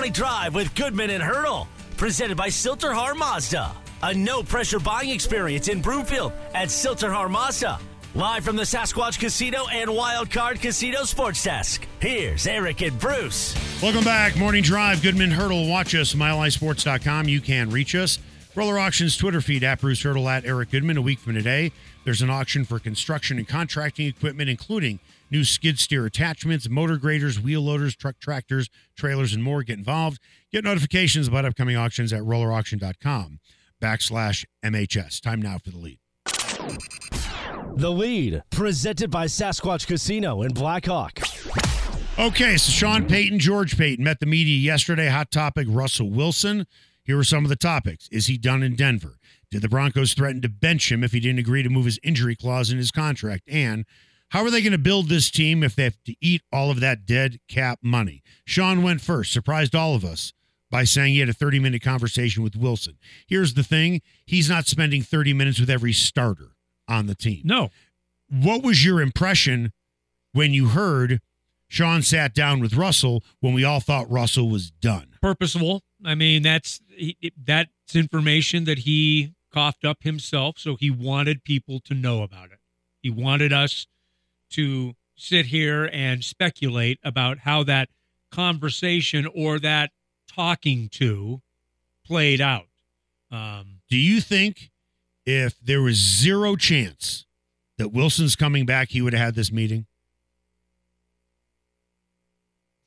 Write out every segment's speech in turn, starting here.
Morning Drive with Goodman and Hurdle, presented by Sill-TerHar Mazda. A no pressure buying experience in Broomfield at Sill-TerHar Mazda. Live from the Sasquatch Casino and Wild Card Casino Sports Desk. Here's Eric and Bruce. Welcome back. Morning Drive. Goodman Hurdle. Watch us, MileHighSports.com. You can reach us. Roller Auctions Twitter feed at Bruce Hurdle at Eric Goodman. A week from today, there's an auction for construction and contracting equipment, including new skid steer attachments, motor graders, wheel loaders, truck tractors, trailers, and more. Get involved. Get notifications about upcoming auctions at rollerauction.com backslash MHS. Time now for the lead. The lead, presented by Sasquatch Casino in Blackhawk. Okay, so Sean Payton, George Paton met the media yesterday. Hot topic Russell Wilson. Here are some of the topics. Is he done in Denver? Did the Broncos threaten to bench him if he didn't agree to move his injury clause in his contract? And how are they going to build this team if they have to eat all of that dead cap money? Sean went first, surprised all of us by saying he had a 30 minute conversation with Wilson. Here's the thing he's not spending 30 minutes with every starter on the team. No. What was your impression when you heard Sean sat down with Russell when we all thought Russell was done? Purposeful. I mean, that's that's information that he coughed up himself, so he wanted people to know about it. He wanted us to sit here and speculate about how that conversation or that talking to played out. Um, Do you think if there was zero chance that Wilson's coming back, he would have had this meeting?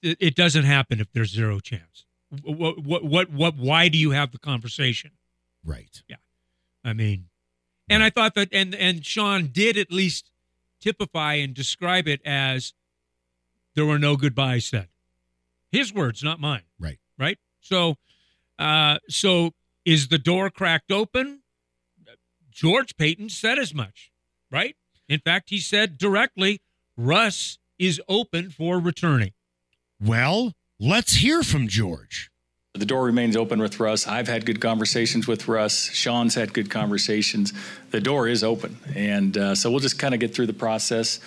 it, it doesn't happen if there's zero chance. What, what, what, what, why do you have the conversation? Right. Yeah. I mean, and I thought that, and and Sean did at least typify and describe it as there were no goodbyes said. His words, not mine. Right. Right. So, uh, so is the door cracked open? George Paton said as much. Right. In fact, he said directly, Russ is open for returning. Well, let's hear from George. The door remains open with Russ. I've had good conversations with Russ. Sean's had good conversations. The door is open, and uh, so we'll just kind of get through the process.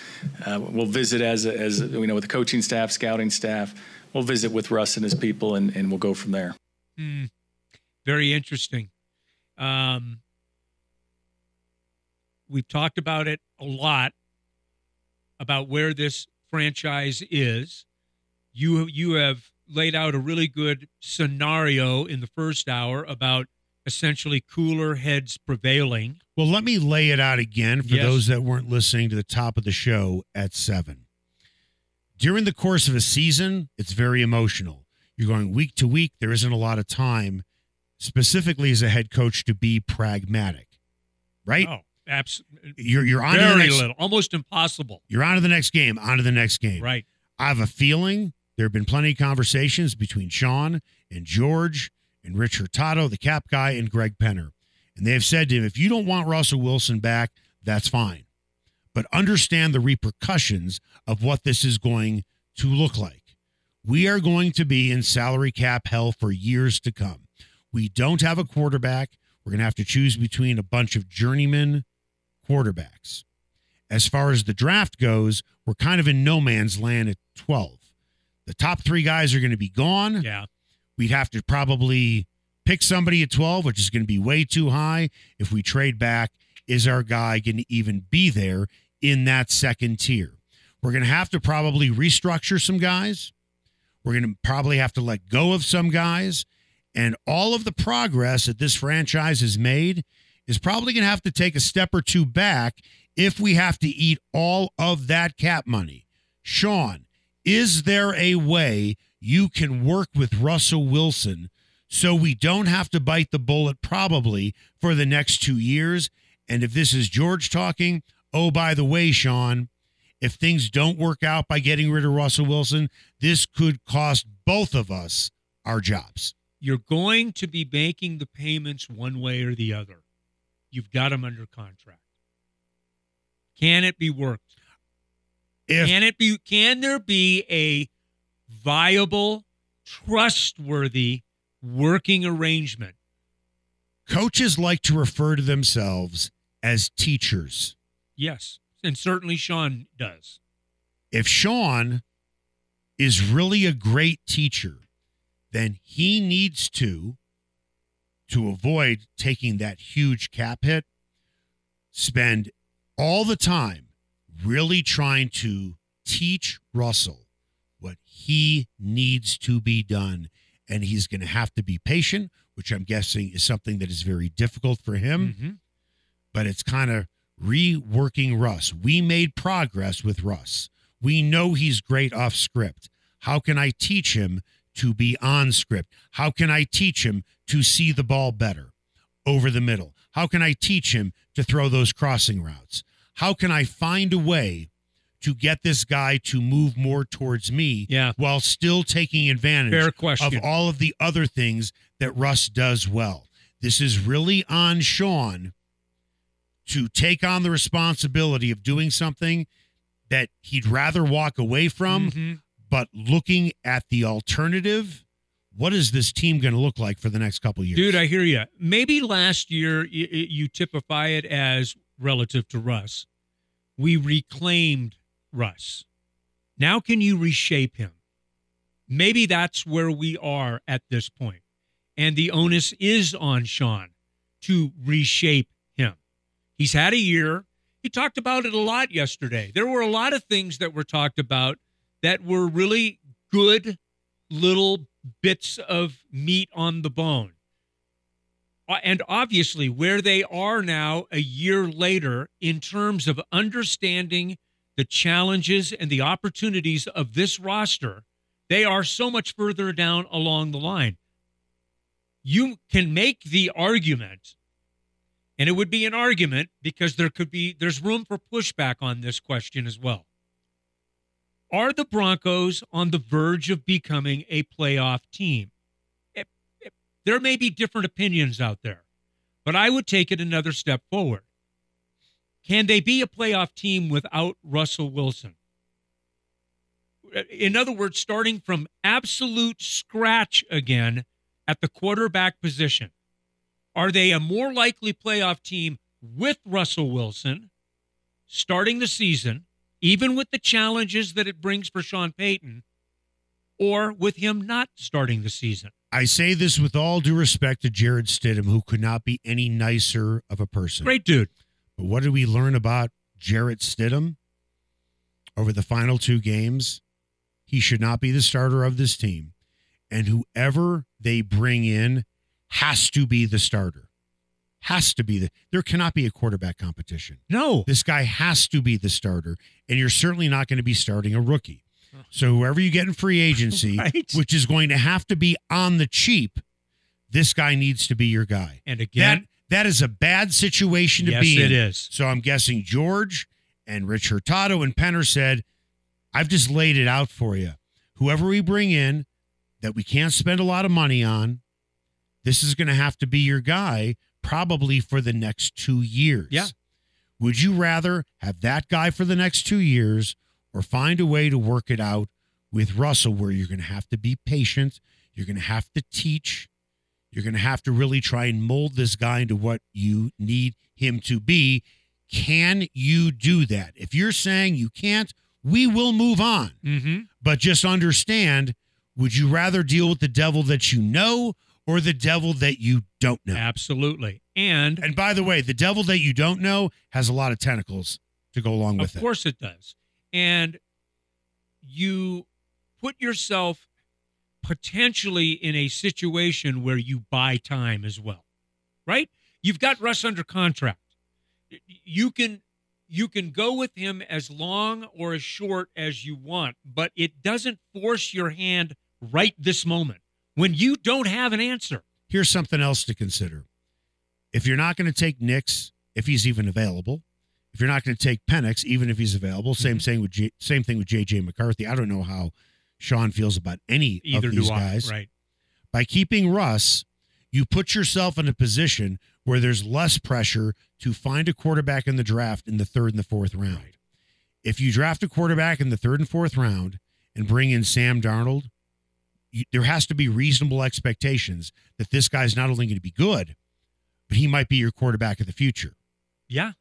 Uh, we'll visit as as you know with the coaching staff, scouting staff. We'll visit with Russ and his people, and, and we'll go from there. Hmm. Very interesting. Um, we've talked about it a lot about where this franchise is. You you have laid out a really good scenario in the first hour about essentially cooler heads prevailing. Well, let me lay it out again for Yes. those that weren't listening to the top of the show at seven. During the course of a season, it's very emotional. You're going week to week. There isn't a lot of time, specifically as a head coach, to be pragmatic, right? Oh, absolutely. You're you're on to the next, little, almost impossible. You're on to the next game. On to the next game. Right. I have a feeling there have been plenty of conversations between Sean and George and Rich Hurtado, the cap guy, and Greg Penner. And they have said to him, if you don't want Russell Wilson back, that's fine. But understand the repercussions of what this is going to look like. We are going to be in salary cap hell for years to come. We don't have a quarterback. We're going to have to choose between a bunch of journeyman quarterbacks. As far as the draft goes, we're kind of in no man's land at 12. The top three guys are going to be gone. Yeah. We'd have to probably pick somebody at 12, which is going to be way too high. If we trade back, is our guy going to even be there in that second tier? We're going to have to probably restructure some guys. We're going to probably have to let go of some guys. And all of the progress that this franchise has made is probably going to have to take a step or two back if we have to eat all of that cap money. Sean, is there a way you can work with Russell Wilson so we don't have to bite the bullet probably for the next two years. And if this is George talking, oh, by the way, Sean, if things don't work out by getting rid of Russell Wilson, this could cost both of us our jobs. You're going to be making the payments one way or the other. You've got them under contract. Can it be worked? If can it be can there be a viable, trustworthy working arrangement? coaches like to refer to themselves as teachers, Yes. And certainly Sean does. if Sean is really a great teacher, then he needs to, to avoid taking that huge cap hit, spend all the time really trying to teach Russell what he needs to be done. And he's going to have to be patient, which I'm guessing is something that is very difficult for him Mhm. but it's kind of reworking Russ. We made progress with Russ. We know he's great off script. How can I teach him to be on script? How can I teach him to see the ball better over the middle? How can I teach him to throw those crossing routes? How can I find a way to get this guy to move more towards me Yeah. while still taking advantage of all of the other things that Russ does well? This is really on Sean to take on the responsibility of doing something that he'd rather walk away from, Mhm. but looking at the alternative, what is this team going to look like for the next couple years? Dude, I hear you. Maybe last year you, you typify it as relative to Russ. We reclaimed Russ. Now, can you reshape him? Maybe that's where we are at this point. And the onus is on Sean to reshape him. He's had a year. He talked about it a lot yesterday. There were a lot of things that were talked about that were really good little bits of meat on the bone. And obviously, where they are now a year later, in terms of understanding the challenges and the opportunities of this roster, they are so much further down along the line. You can make the argument, and it would be an argument because there could be there's room for pushback on this question as well. Are the Broncos on the verge of becoming a playoff team? There may be different opinions out there, but I would take it another step forward. Can they be a playoff team without Russell Wilson? In other words, starting from absolute scratch again at the quarterback position. Are they a more likely playoff team with Russell Wilson starting the season, even with the challenges that it brings for Sean Payton, or with him not starting the season? I say this with all due respect to Jarrett Stidham, who could not be any nicer of a person. Great dude. But what did we learn about Jarrett Stidham over the final two games? He should not be the starter of this team. And whoever they bring in has to be the starter. Has to be the there cannot be a quarterback competition. No. This guy has to be the starter, and you're certainly not going to be starting a rookie. So whoever you get in free agency, Right. which is going to have to be on the cheap, this guy needs to be your guy. And That again, that is a bad situation to yes, be in. it is. So I'm guessing George and Rich Hurtado and Penner said, I've just laid it out for you. Whoever we bring in that we can't spend a lot of money on, this is going to have to be your guy probably for the next two years. Yeah. Would you rather have that guy for the next two years or find a way to work it out with Russell where you're going to have to be patient? You're going to have to teach. You're going to have to really try and mold this guy into what you need him to be. Can you do that? If you're saying you can't, we will move on. Mm-hmm. But just understand would you rather deal with the devil that you know or the devil that you don't know? Absolutely. And And by the way, the devil that you don't know has a lot of tentacles to go along with it. of course it does. And you put yourself potentially in a situation where you buy time as well. Right? You've got Russ under contract. You can you can go with him as long or as short as you want, but it doesn't force your hand right this moment when you don't have an answer. Here's something else to consider. If you're not going to take Nix, if he's even available, if you're not going to take Penix, even if he's available, same Mm-hmm. thing with J, same thing with JJ McCarthy. I don't know how Sean feels about any Either of these guys. I. Right. By keeping Russ, you put yourself in a position where there's less pressure to find a quarterback in the draft in the third and the fourth round. If you draft a quarterback in the third and fourth round and bring in Sam Darnold, you, there has to be reasonable expectations that this guy's not only going to be good, but he might be your quarterback of the future. Yeah.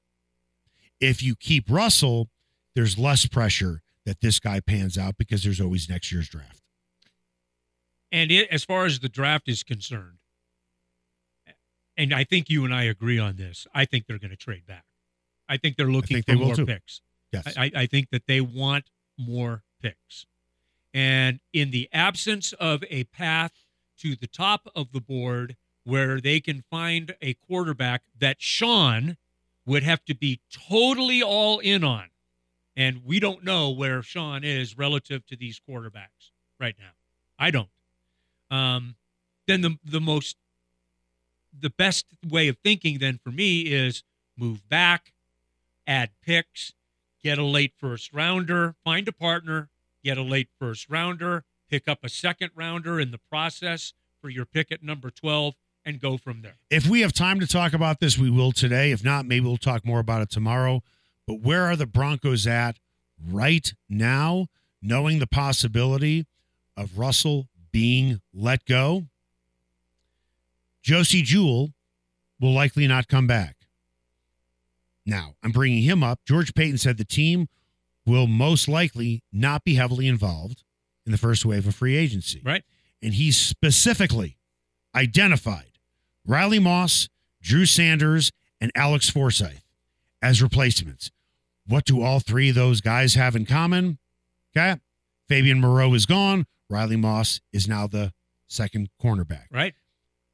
If you keep Russell, there's less pressure that this guy pans out because there's always next year's draft. And it, as far as the draft is concerned, and I think you and I agree on this, I think they're going to trade back. I think they're looking think for more too. picks. Yes. I, I think that they want more picks. And in the absence of a path to the top of the board where they can find a quarterback that Sean would have to be totally all in on. And we don't know where Sean is relative to these quarterbacks right now. I don't. Um, then the the most the best way of thinking then for me is move back, add picks, get a late first rounder, find a partner, get a late first rounder, pick up a second rounder in the process for your pick at number 12 and go from there. If we have time to talk about this, we will today. If not, maybe we'll talk more about it tomorrow. But where are the Broncos at right now, knowing the possibility of Russell being let go? Josey Jewell will likely not come back. Now, I'm bringing him up. George Paton said the team will most likely not be heavily involved in the first wave of free agency. Right? And he specifically identified Riley Moss, Drew Sanders, and Alex Forsyth as replacements. What do all three of those guys have in common? Okay. Fabian Moreau is gone. Riley Moss is now the second cornerback. Right?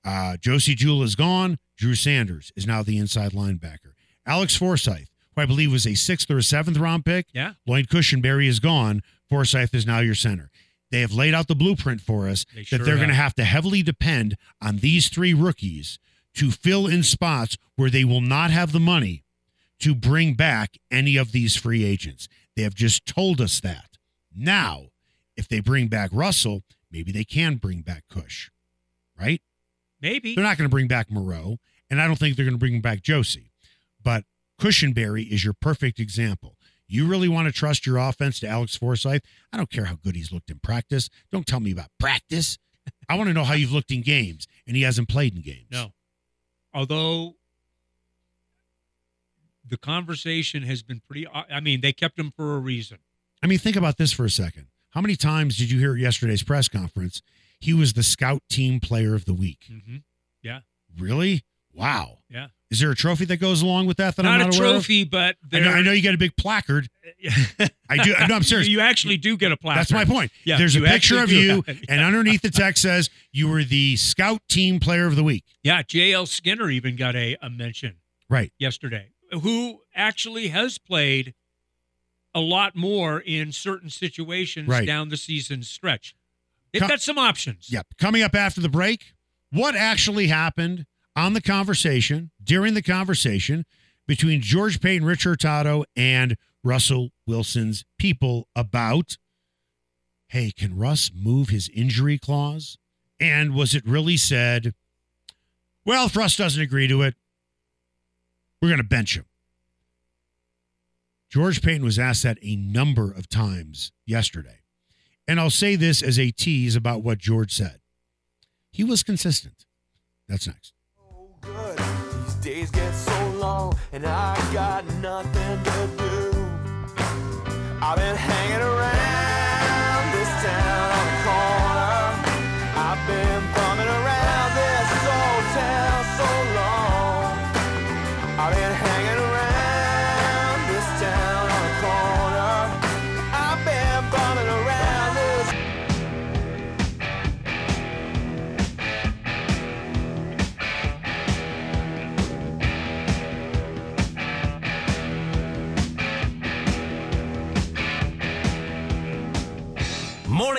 Uh, Josey Jewell is gone. Drew Sanders is now the inside linebacker. Alex Forsyth, who I believe was a sixth or a seventh round pick. Yeah. Lloyd Cushenberry is gone. Forsyth is now your center. They have laid out the blueprint for us They that sure they're going to have. to heavily depend on these three rookies to fill in spots where they will not have the money to bring back any of these free agents. They have just told us that. Now, if they bring back Russell, maybe they can bring back Cush, right? Maybe. They're not going to bring back Moreau, and I don't think they're going to bring back Josey. But Cushenberry is your perfect example. You really want to trust your offense to Alex Forsyth? I don't care how good he's looked in practice. Don't tell me about practice. I want to know how you've looked in games, and he hasn't played in games. No. Although the conversation has been pretty I mean, they kept him for a reason. I mean, think about this for a second. How many times did you hear at yesterday's press conference? He was the scout team player of the week. Mm-hmm. Yeah. Really? Wow. Yeah. Is there a trophy that goes along with that that not I'm not a trophy, but I know, I know you got a big placard. I do. No, I'm serious. You actually do get a placard. That's my point. Yeah, There's a picture of you, it. and underneath the text says you were the scout team player of the week. Yeah, JL Skinner even got a, a mention Right. yesterday, who actually has played a lot more in certain situations Right. down the season stretch. They've Co- got some options. Yep. Coming up after the break, what actually happened on the conversation, during the conversation between George Paton, Rich Hurtado, and Russell Wilson's people about, hey, can Russ move his injury clause? And was it really said, well, if Russ doesn't agree to it, we're going to bench him? George Paton was asked that a number of times yesterday. And I'll say this as a tease about what George said. He was consistent. That's next. Days get so long, and I got nothing to do. I've been hanging around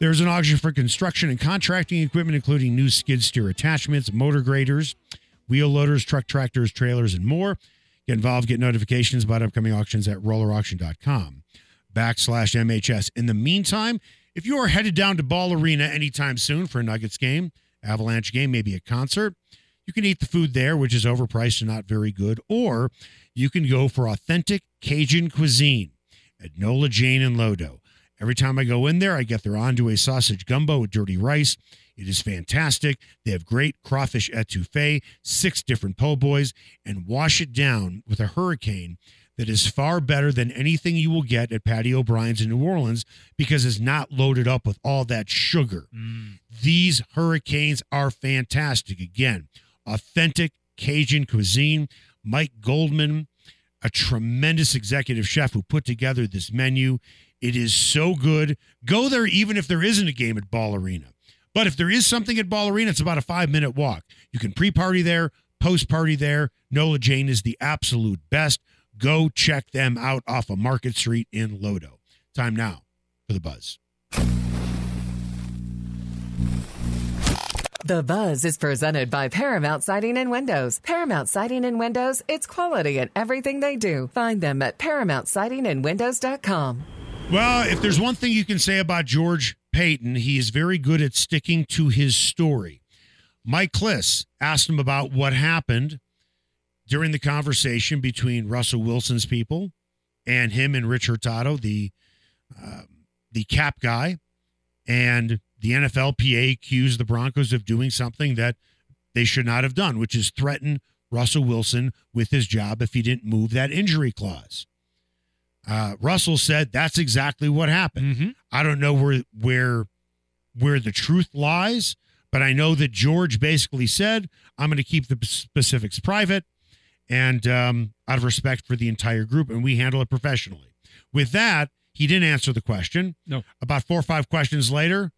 There's an auction for construction and contracting equipment, including new skid steer attachments, motor graders, wheel loaders, truck tractors, trailers, and more. Get involved, get notifications about upcoming auctions at rollerauction.com backslash MHS. In the meantime, if you are headed down to Ball Arena anytime soon for a Nuggets game, Avalanche game, maybe a concert, you can eat the food there, which is overpriced and not very good, or you can go for authentic Cajun cuisine at Nola Jane and Lodo. Every time I go in there, I get their andouille sausage gumbo with dirty rice. It is fantastic. They have great crawfish etouffee, six different po' boys, and wash it down with a hurricane that is far better than anything you will get at Patty O'Brien's in New Orleans because it's not loaded up with all that sugar. Mm. These hurricanes are fantastic. Again, authentic Cajun cuisine. Mike Goldman, a tremendous executive chef who put together this menu. It is so good. Go there even if there isn't a game at Ball Arena. But if there is something at Ball Arena, it's about a five minute walk. You can pre party there, post party there. Nola Jane is the absolute best. Go check them out off of Market Street in Lodo. Time now for the buzz. The Buzz is presented by Paramount Siding and Windows. Paramount Siding and Windows, it's quality in everything they do. Find them at ParamountSidingAndWindows.com. Well, if there's one thing you can say about George Paton, he is very good at sticking to his story. Mike Klis asked him about what happened during the conversation between Russell Wilson's people and him and Rich Hurtado, the uh, the cap guy, and the NFLPA accused the Broncos of doing something that they should not have done, which is threaten Russell Wilson with his job if he didn't move that injury clause. Uh, Russell said that's exactly what happened. I don't know where where where the truth lies, but I know that George basically said, "I'm going to keep the specifics private." and um, out of respect for the entire group, and we handle it professionally. With that, he didn't answer the question. No. About four or five questions later,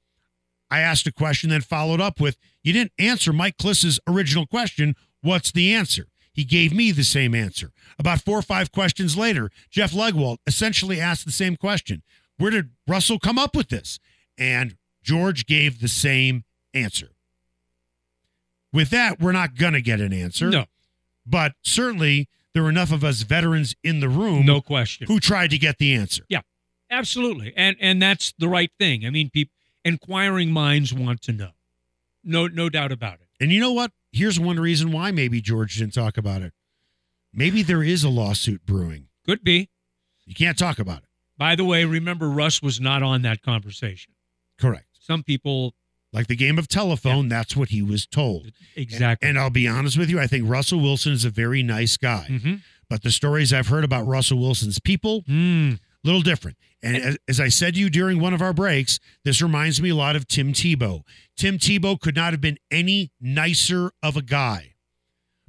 I asked a question, then followed up with, "You didn't answer Mike Klis's original question. What's the answer?" He gave me the same answer. About four or five questions later, Jeff Legwold essentially asked the same question: Where did Russell come up with this? And George gave the same answer. With that, we're not gonna get an answer. No. But certainly there were enough of us veterans in the room No question. who tried to get the answer. Yeah, absolutely, and and that's the right thing. I mean, people, inquiring minds want to know. No, no doubt about it. And you know what? Here's one reason why maybe George didn't talk about it. Maybe there is a lawsuit brewing. Could be. You can't talk about it. By the way, remember Russ was not on that conversation. Correct. Some people Like the game of telephone, that's what he was told. exactly. And I'll be honest with you, I think Russell Wilson is a very nice guy. Mhm. But the stories I've heard about Russell Wilson's people, Mm, little different. And as, as I said to you during one of our breaks, this reminds me a lot of Tim Tebow. Tim Tebow could not have been any nicer of a guy.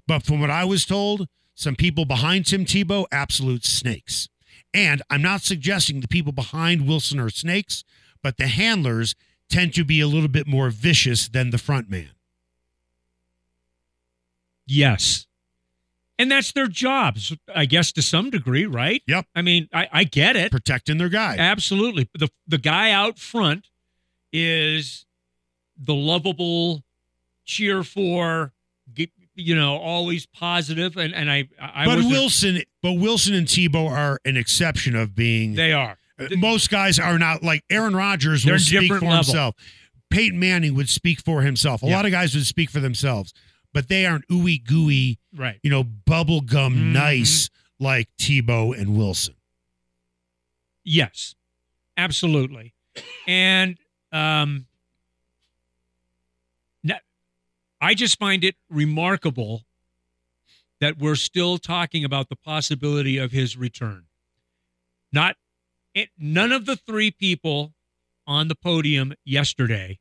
But from what I was told, some people behind Tim Tebow, absolute snakes. And I'm not suggesting the people behind Wilson are snakes, but the handlers tend to be a little bit more vicious than the front man. yes, and that's their jobs, I guess, to some degree, right? Yep. I mean, I, I get it. Protecting their guy. Absolutely. The the guy out front is the lovable, cheer for, you know, always positive, and and I I but Wilson, but Wilson and Tebow are an exception of being they are. Uh, Most guys are not like Aaron Rodgers They're will speak for level. himself. Peyton Manning would speak for himself. A Yeah. lot of guys would speak for themselves, but they aren't ooey gooey, Right. you know, bubblegum Mhm. nice like Tebow and Wilson. Yes, absolutely. And um, I just find it remarkable that we're still talking about the possibility of his return. Not it, none of the three people on the podium yesterday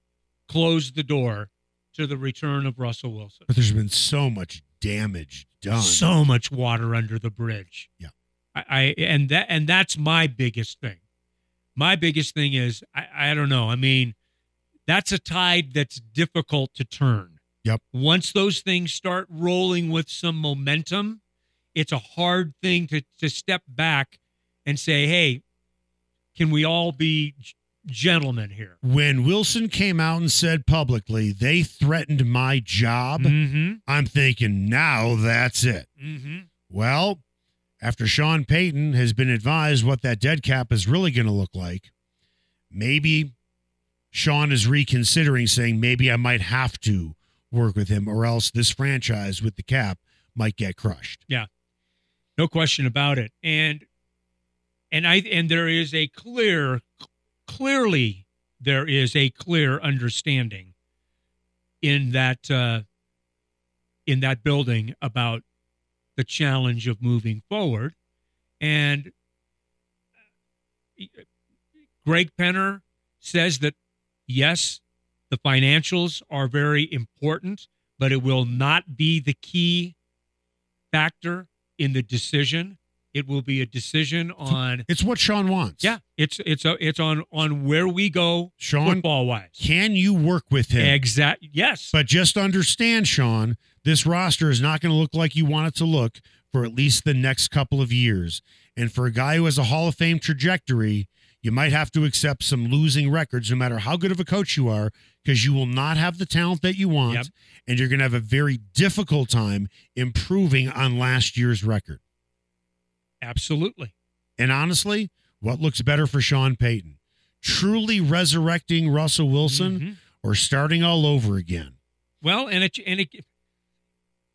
closed the door to the return of Russell Wilson. But there's been so much damage done. So much water under the bridge. Yeah. I, I and that and that's my biggest thing. My biggest thing is I, I don't know. I mean, that's a tide that's difficult to turn. Yep. Once those things start rolling with some momentum, it's a hard thing to to step back and say, "Hey, can we all be g- gentlemen here?" when Wilson came out and said publicly they threatened my job, Mm-hmm. I'm thinking now that's it. Mm-hmm. Well, after Sean Payton has been advised what that dead cap is really going to look like, maybe Sean is reconsidering saying maybe I might have to work with him or else this franchise with the cap might get crushed. Yeah. No question about it and and i and there is a clear clearly there is a clear understanding in that uh in that building about the challenge of moving forward and greg penner says that yes the financials are very important but it will not be the key factor in the decision. It will be a decision on It's what Sean wants. yeah, it's it's a, it's on on where we go Sean, football wise. can you work with him? Exact yes. But just understand, Sean, this roster is not going to look like you want it to look for at least the next couple of years. And for a guy who has a Hall of Fame trajectory, you might have to accept some losing records, no matter how good of a coach you are, because you will not have the talent that you want. Yep. And you're going to have a very difficult time improving on last year's record. Absolutely. And honestly, what looks better for Sean Payton? Truly resurrecting Russell Wilson Mhm. or starting all over again? Well, and it and it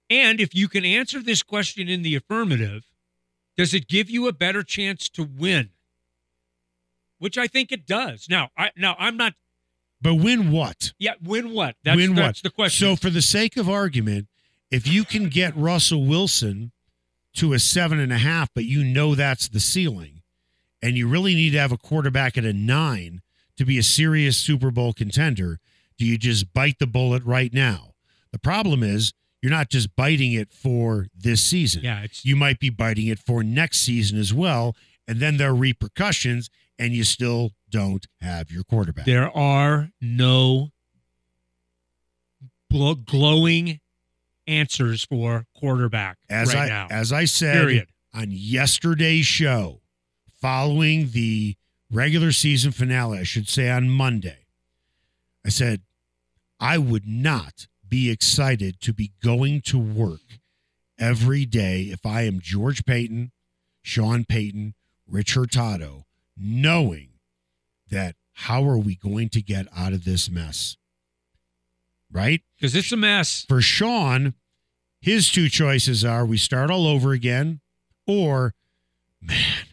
and if you can answer this question in the affirmative, does it give you a better chance to win? Which I think it does. Now, I now I'm not But win what? yeah, win what? That's win that's what? the question. So, for the sake of argument, if you can get Russell Wilson to a seven and a half, but you know that's the ceiling, and you really need to have a quarterback at a nine to be a serious Super Bowl contender, do you just bite the bullet right now? The problem is you're not just biting it for this season. yeah, it's You might be biting it for next season as well, and then there are repercussions, and you still don't have your quarterback. There are no glowing answers for quarterback as right I now. as I said Period. on yesterday's show, following the regular season finale, I should say on Monday, I said I would not be excited to be going to work every day if I am George Paton, Sean Payton, Rich Hurtado, knowing that how are we going to get out of this mess? Right? Because it's a mess. For Sean, his two choices are we start all over again, or man,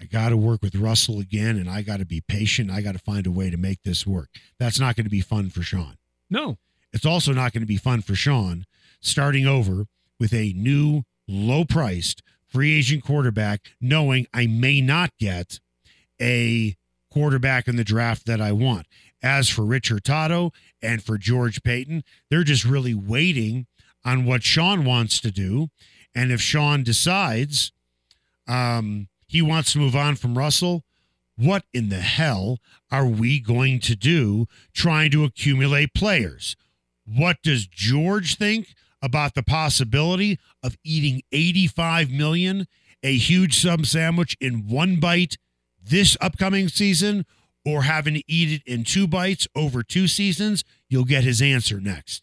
I got to work with Russell again and I got to be patient. I got to find a way to make this work. That's not going to be fun for Sean. No. It's also not going to be fun for Sean starting over with a new, low priced free agent quarterback, knowing I may not get a quarterback in the draft that I want. As for Rich Hurtado and for George Paton, they're just really waiting on what Sean wants to do. And if Sean decides um, he wants to move on from Russell, what in the hell are we going to do trying to accumulate players? What does George think about the possibility of eating 85 million, a huge sub sandwich in one bite this upcoming season, or having to eat it in two bites over two seasons? You'll get his answer next.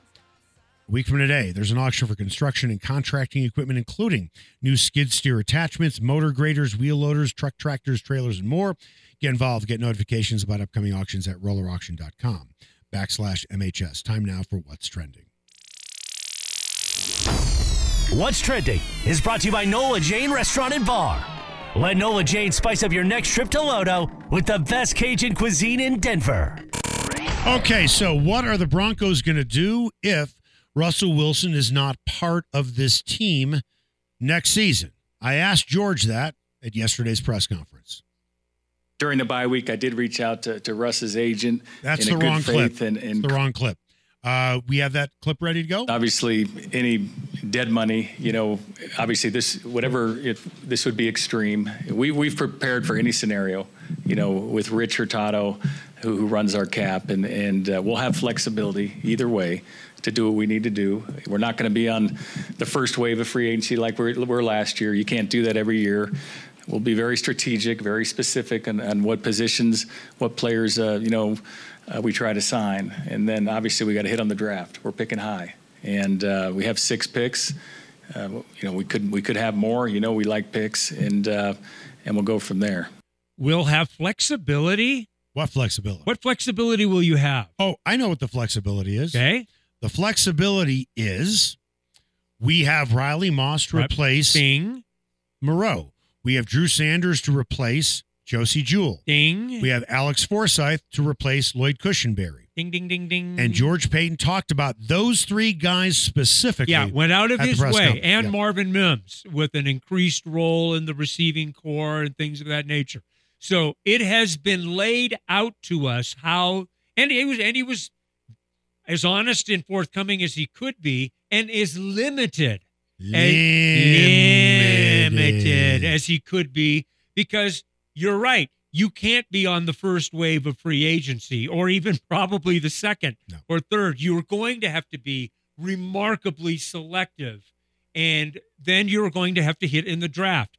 A week from today, there's an auction for construction and contracting equipment, including new skid steer attachments, motor graders, wheel loaders, truck tractors, trailers, and more. Get involved. Get notifications about upcoming auctions at rollerauction.com backslash MHS. Time now for What's Trending. What's Trending is brought to you by Nola Jane Restaurant and Bar. Let Nola Jane spice up your next trip to Lodo with the best Cajun cuisine in Denver. Okay, so what are the Broncos going to do if Russell Wilson is not part of this team next season? I asked George that at yesterday's press conference. During the bye week, I did reach out to, to Russ's agent. That's in the a good wrong faith clip. And, and the wrong clip. Uh, we have that clip ready to go. obviously any dead money you know obviously this whatever if this would be extreme we, we've prepared for any scenario you know with rich hurtado who, who runs our cap and, and uh, we'll have flexibility either way to do what we need to do we're not going to be on the first wave of free agency like we were last year you can't do that every year We'll be very strategic, very specific on, on what positions, what players, uh, you know, uh, we try to sign, and then obviously we got to hit on the draft. We're picking high, and uh, we have six picks. Uh, you know, we could we could have more. You know, we like picks, and uh, and we'll go from there. We'll have flexibility. What flexibility? What flexibility will you have? Oh, I know what the flexibility is. Okay. The flexibility is we have Riley Moss to replace Ding, Moreau. We have Drew Sanders to replace Josey Jewell. ding, We have Alex Forsyth to replace Lloyd Cushenberry. ding, ding, ding, ding. And George Paton talked about those three guys specifically. Yeah, went out of his way. conference. And Yeah. Marvin Mims with an increased role in the receiving corps and things of that nature. So it has been laid out to us how, and he was, and he was as honest and forthcoming as he could be, and as limited, as limited as he could be, because you're right. You can't be on the first wave of free agency or even probably the second No. or third. You're going to have to be remarkably selective. And then you're going to have to hit in the draft.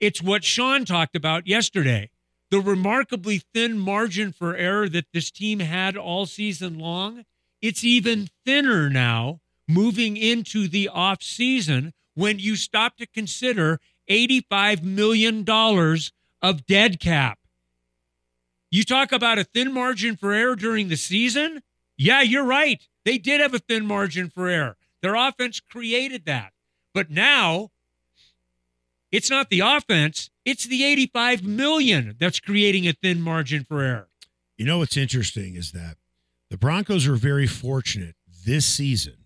It's what Sean talked about yesterday. The remarkably thin margin for error that this team had all season long, it's even thinner now moving into the off season when you stop to consider $85 million of dead cap. You talk about a thin margin for error during the season? Yeah, you're right. They did have a thin margin for error. Their offense created that. But now it's not the offense, it's the 85 million that's creating a thin margin for error. You know what's interesting is that the Broncos are very fortunate this season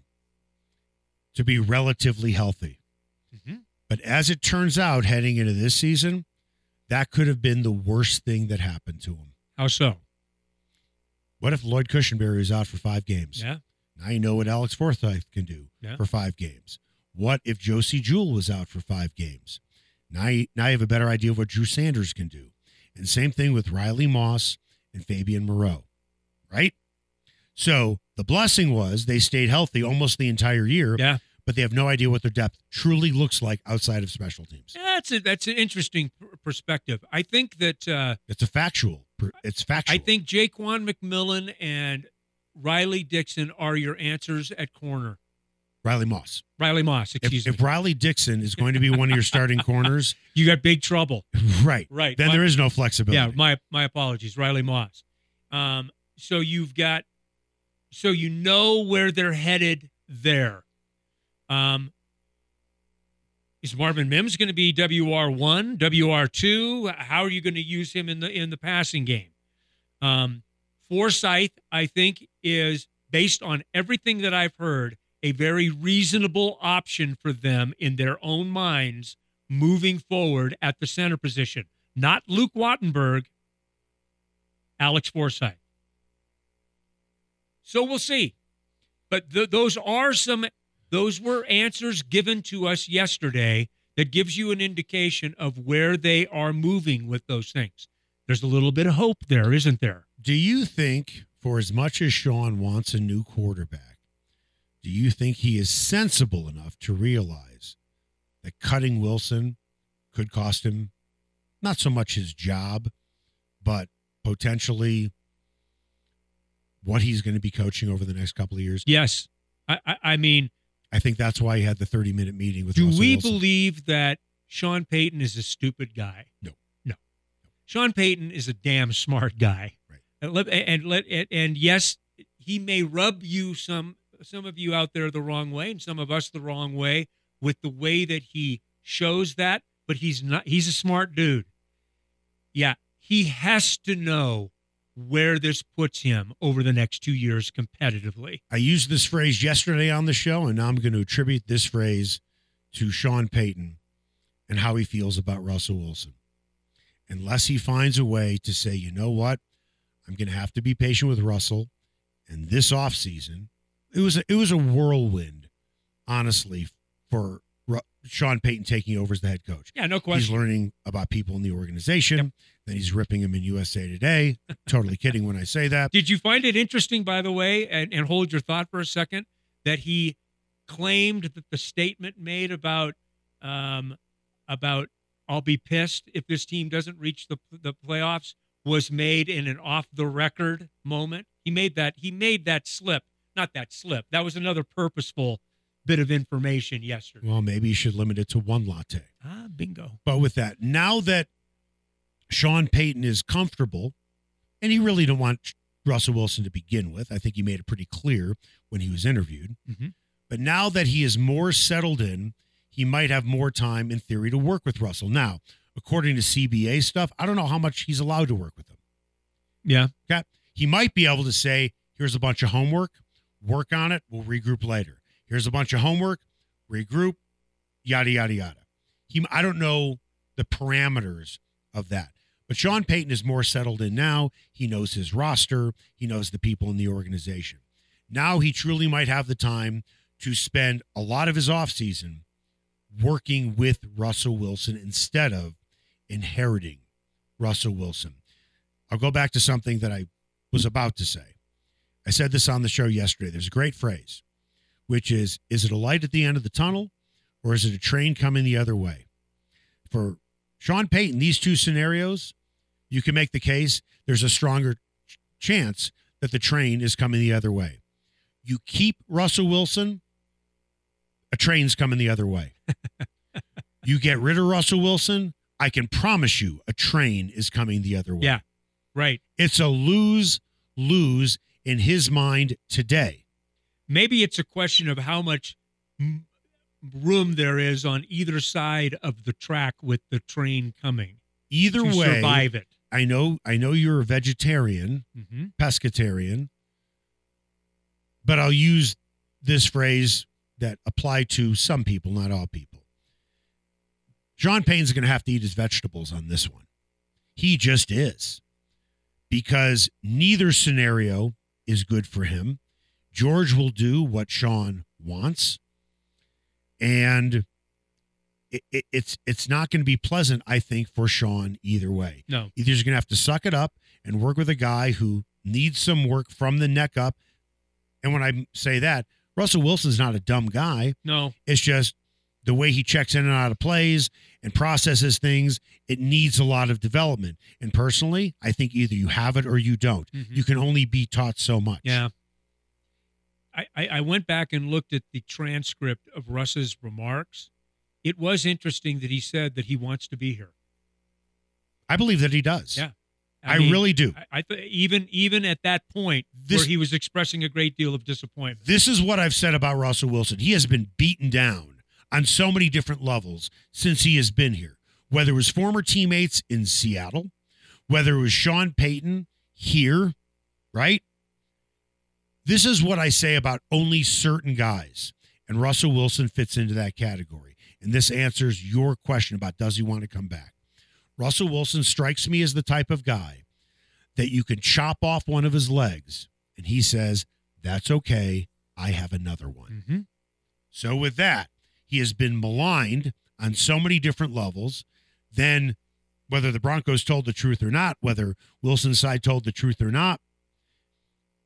to be relatively healthy. Mhm. But as it turns out, heading into this season, that could have been the worst thing that happened to them. How so? What if Lloyd Cushenberry is out for five games? Yeah. Now you know what Alex Forsyth can do Yeah. for five games. What if Josey Jewell was out for five games? Now you, now you have a better idea of what Drew Sanders can do. And same thing with Riley Moss and Fabian Moreau, right? So the blessing was they stayed healthy almost the entire year, Yeah. but they have no idea what their depth truly looks like outside of special teams. That's a, that's an interesting perspective. I think that uh, It's a factual. It's factual. I think Ja'Quan McMillian and Riley Dixon are your answers at corner. Riley Moss. Riley Moss, excuse If, if. Riley Dixon is going to be one of your starting corners, You got big trouble. right, Right. then My- there is no flexibility. Yeah, my my apologies, Riley Moss. Um, so you've got, so you know where they're headed there. Um, is Marvin Mims going to be WR one, WR two? How are you going to use him in the in the passing game? Um, Forsyth, I think, is based on everything that I've heard, a very reasonable option for them in their own minds moving forward at the center position. Not Luke Wattenberg, Alex Forsyth. So we'll see. But th- those are some, those were answers given to us yesterday that gives you an indication of where they are moving with those things. There's a little bit of hope there, isn't there? Do you think, for as much as Sean wants a new quarterback, Do you think he is sensible enough to realize that cutting Wilson could cost him not so much his job, but potentially what he's going to be coaching over the next couple of years? Yes. I, I, I mean, I think that's why he had the 30 minute meeting with do Russell we Wilson. believe that Sean Payton is a stupid guy? No. No. Sean Payton is a damn smart guy. Right. And let and let and yes, he may rub you some some of you out there the wrong way and some of us the wrong way with the way that he shows that, but he's not he's a smart dude. Yeah, he has to know where this puts him over the next 2 years competitively. I used this phrase yesterday on the show, and now I'm going to attribute this phrase to Sean Payton and how he feels about Russell Wilson. Unless he finds a way to say, you know what, I'm going to have to be patient with Russell, and this offseason, it was a, it was a whirlwind, honestly, for Sean Payton taking over as the head coach. Yeah, no question. He's learning about people in the organization. Then he's ripping him in USA Today. totally kidding when I say that. Did you find it interesting, by the way, and, and hold your thought for a second, that he claimed that the statement made about um, about I'll be pissed if this team doesn't reach the the playoffs was made in an off the record moment. He made that he made that slip, not that slip. That was another purposeful bit of information yesterday. Well, maybe you should limit it to one latte. Ah, bingo. But with that, now that Sean Payton is comfortable, and he really didn't want Russell Wilson to begin with, I think he made it pretty clear when he was interviewed. Mhm. But now that he is more settled in, he might have more time in theory to work with Russell. Now, according to CBA stuff, I don't know how much he's allowed to work with him. Yeah. Okay. He might be able to say, here's a bunch of homework, work on it, we'll regroup later. Here's a bunch of homework, regroup, yada, yada, yada. He, I don't know the parameters of that. But Sean Payton is more settled in now. He knows his roster, he knows the people in the organization. Now he truly might have the time to spend a lot of his offseason working with Russell Wilson instead of inheriting Russell Wilson. I'll go back to something that I was about to say. I said this on the show yesterday. There's a great phrase, which is Is it a light at the end of the tunnel or is it a train coming the other way? For Sean Payton, these two scenarios, you can make the case there's a stronger ch- chance that the train is coming the other way. You keep Russell Wilson, a train's coming the other way. you get rid of Russell Wilson, I can promise you a train is coming the other way. Yeah. Right. It's a lose lose in his mind today. maybe it's a question of how much room there is on either side of the track with the train coming Either way, survive it. I know I know you're a vegetarian, Mm-hmm. pescatarian, but I'll use this phrase that apply to some people, not all people. Sean Payton's going to have to eat his vegetables on this one. He just is. Because neither scenario is good for him. George will do what Sean wants. And it, it, it's it's not going to be pleasant, I think, for Sean either way. No. Either he's going to have to suck it up and work with a guy who needs some work from the neck up. And when I say that, Russell Wilson's not a dumb guy. No. It's just the way he checks in and out of plays and processes things, it needs a lot of development. And personally, I think either you have it or you don't. Mhm. You can only be taught so much. Yeah. I, I, I went back and looked at the transcript of Russ's remarks. It was interesting that he said that he wants to be here. I believe that he does. Yeah. I, mean, really do. I, I th- even even at that point This- where he was expressing a great deal of disappointment. This is what I've said about Russell Wilson. He has been beaten down on so many different levels since he has been here, whether it was former teammates in Seattle, whether it was Sean Payton here, right? This is what I say about only certain guys. And Russell Wilson fits into that category. And this answers your question about does he want to come back? Russell Wilson strikes me as the type of guy that you can chop off one of his legs and he says, That's okay. I have another one. Mm-hmm. So, with that, he has been maligned on so many different levels. Then, whether the Broncos told the truth or not, whether Wilson's side told the truth or not,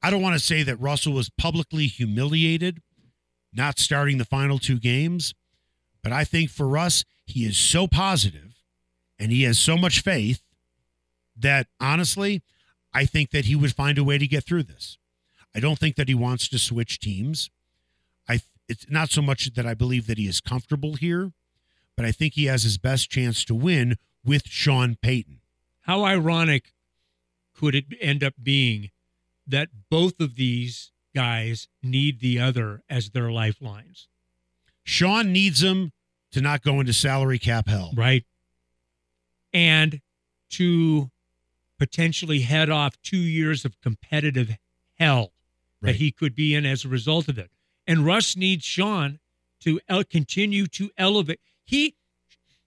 I don't want to say that Russell was publicly humiliated not starting the final two games. But I think for us, he is so positive and he has so much faith that honestly, I think that he would find a way to get through this. I don't think that he wants to switch teams. It's not so much that I believe that he is comfortable here, but I think he has his best chance to win with Sean Payton. How ironic could it end up being that both of these guys need the other as their lifelines? Sean needs him to not go into salary cap hell. Right. And to potentially head off two years of competitive hell Right. that he could be in as a result of it. And Russ needs Sean to el- continue to elevate. He,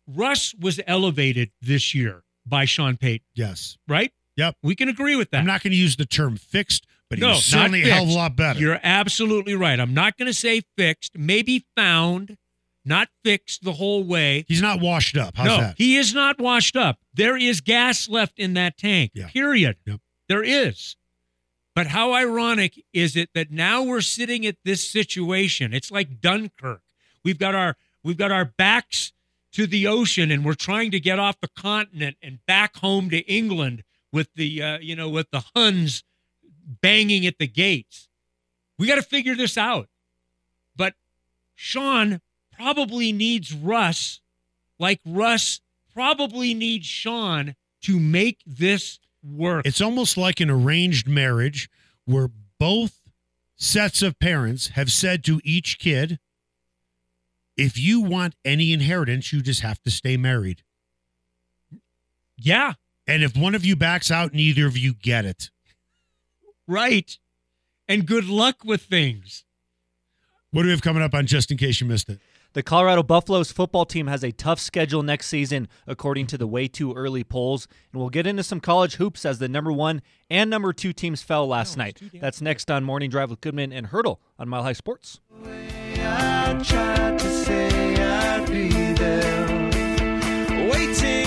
Russ was elevated this year by Sean Payton, Yes. right? Yep. We can agree with that. I'm not going to use the term fixed, but he no, was certainly a hell of a lot better. You're absolutely right. I'm not going to say fixed, maybe found, not fixed the whole way. He's not washed up. How's no, that? he is not washed up. There is gas left in that tank. Yeah. Period. Yep. There is. But how ironic is it that now we're sitting at this situation? It's like Dunkirk. We've got our we've got our backs to the ocean and we're trying to get off the continent and back home to England with the uh, you know with the Huns banging at the gates. We got to figure this out. But Sean probably needs Russ like Russ probably needs Sean to make this work. It's almost like an arranged marriage where both sets of parents have said to each kid, if you want any inheritance, you just have to stay married. yeah, And if one of you backs out, neither of you get it. right. And good luck with things. What do we have coming up on just in case you missed it? The Colorado Buffaloes football team has a tough schedule next season, according to the way too early polls. And we'll get into some college hoops as the number one and number two teams fell last night. That's next on Morning Drive with Goodman and Hurdle on Mile High Sports. I tried to say I'd be there, waiting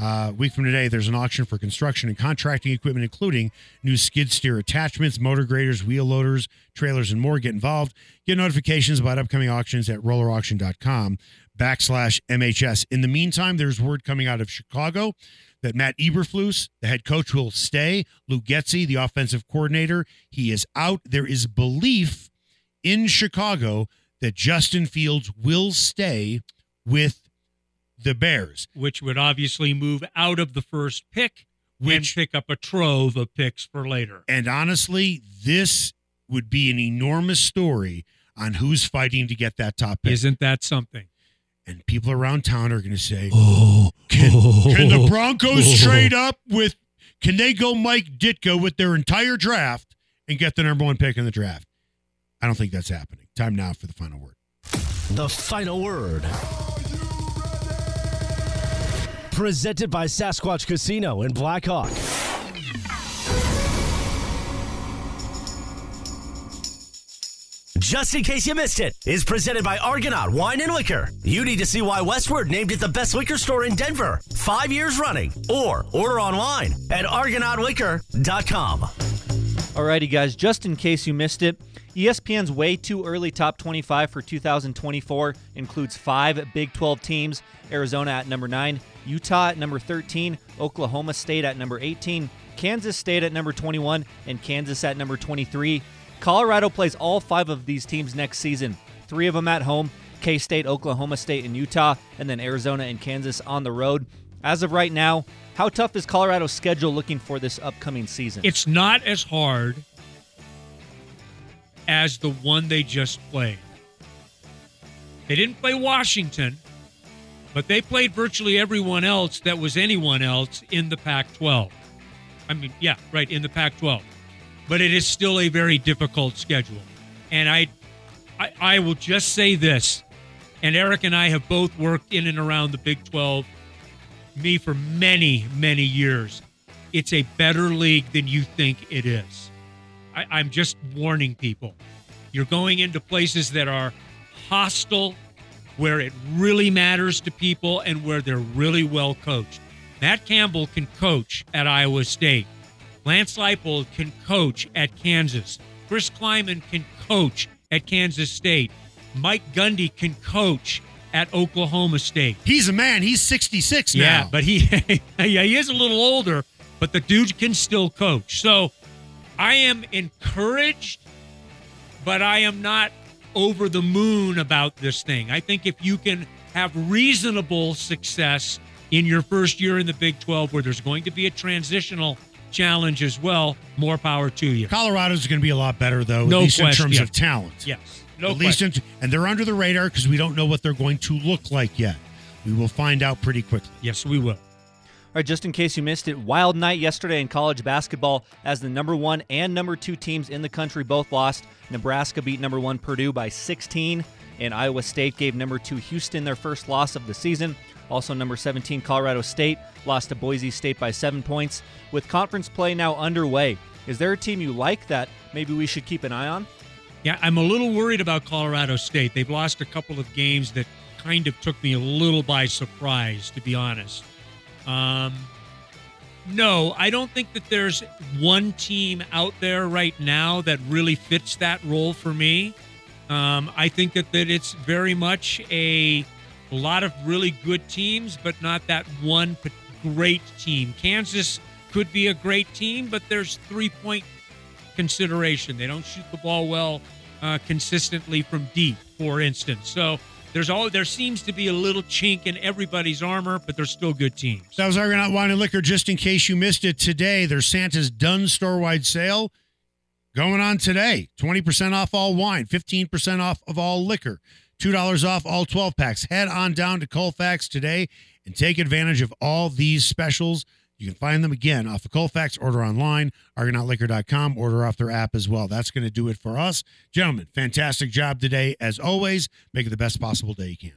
Uh, week from today, there's an auction for construction and contracting equipment, including new skid steer attachments, motor graders, wheel loaders, trailers, and more. Get involved. Get notifications about upcoming auctions at rollerauction.com backslash MHS. In the meantime, there's word coming out of Chicago that Matt Eberflus, the head coach, will stay. Luke Getsy, the offensive coordinator, he is out. There is belief in Chicago that Justin Fields will stay with the Bears. which would obviously move out of the first pick Which- and pick up a trove of picks for later. And honestly, this would be an enormous story on who's fighting to get that top pick. Isn't that something? and people around town are going to say, oh. can, can the Broncos oh. trade up with, can they go Mike Ditka with their entire draft and get the number one pick in the draft? I don't think that's happening. Time now for the final word. The final word. Presented by Sasquatch Casino in Blackhawk. just in case you missed it, is presented by Argonaut Wine and Liquor. You need to see why Westword named it the best liquor store in Denver, five years running, or order online at argonautliquor.com. Alrighty, guys, just in case you missed it, ESPN's way too early top 25 for 2024 includes five Big 12 teams Arizona at number 9, Utah at number 13, Oklahoma State at number 18, Kansas State at number 21, and Kansas at number 23. Colorado plays all five of these teams next season, three of them at home K State, Oklahoma State, and Utah, and then Arizona and Kansas on the road. As of right now, how tough is Colorado's schedule looking for this upcoming season? It's not as hard as the one they just played. They didn't play Washington, but they played virtually everyone else that was anyone else in the Pac 12. I mean, yeah, right, in the Pac 12. But it is still a very difficult schedule. And I, I, I will just say this, and Eric and I have both worked in and around the Big 12, me for many, many years. It's a better league than you think it is. I, I'm just warning people. You're going into places that are hostile, where it really matters to people, and where they're really well coached. Matt Campbell can coach at Iowa State. Lance Leipold can coach at Kansas. Chris Klieman can coach at Kansas State. Mike Gundy can coach at Oklahoma State. He's a man. He's 66 now. Yeah, but he yeah, he is a little older, but the dude can still coach. So I am encouraged, but I am not over the moon about this thing. I think if you can have reasonable success in your first year in the Big 12 where there's going to be a transitional challenge as well, more power to you. Colorado's going to be a lot better, though, No at least in question. terms of talent. Yes. No at least, question. in, and they're under the radar because we don't know what they're going to look like yet. We will find out pretty quickly. Yes, we will. All right, just in case you missed it, wild night yesterday in college basketball as the number one and number two teams in the country both lost. Nebraska beat number one Purdue by 16, and Iowa State gave number two Houston their first loss of the season. Also, number 17 Colorado State lost to Boise State by seven points. With conference play now underway, is there a team you like that maybe we should keep an eye on? Yeah, I'm a little worried about Colorado State. They've lost a couple of games that kind of took me a little by surprise, to be honest. Um, no, I don't think that there's one team out there right now that really fits that role for me. Um, I think that, that it's very much a, lot of really good teams, but not that one great team. Kansas could be a great team, but there's three point consideration. They don't shoot the ball well uh, consistently from deep, for instance. So there's all there seems to be a little chink in everybody's armor, but they're still good teams. That was Argonaut Wine and Liquor. Just in case you missed it today, there's Santa's Done store wide sale going on today. 20% off all wine, 15% off of all liquor, $2 off all 12 packs. Head on down to Colfax today and take advantage of all these specials. You can find them again off of Colfax, order online, argonautliquor.com, order off their app as well. That's going to do it for us. Gentlemen, fantastic job today. As always, make it the best possible day you can.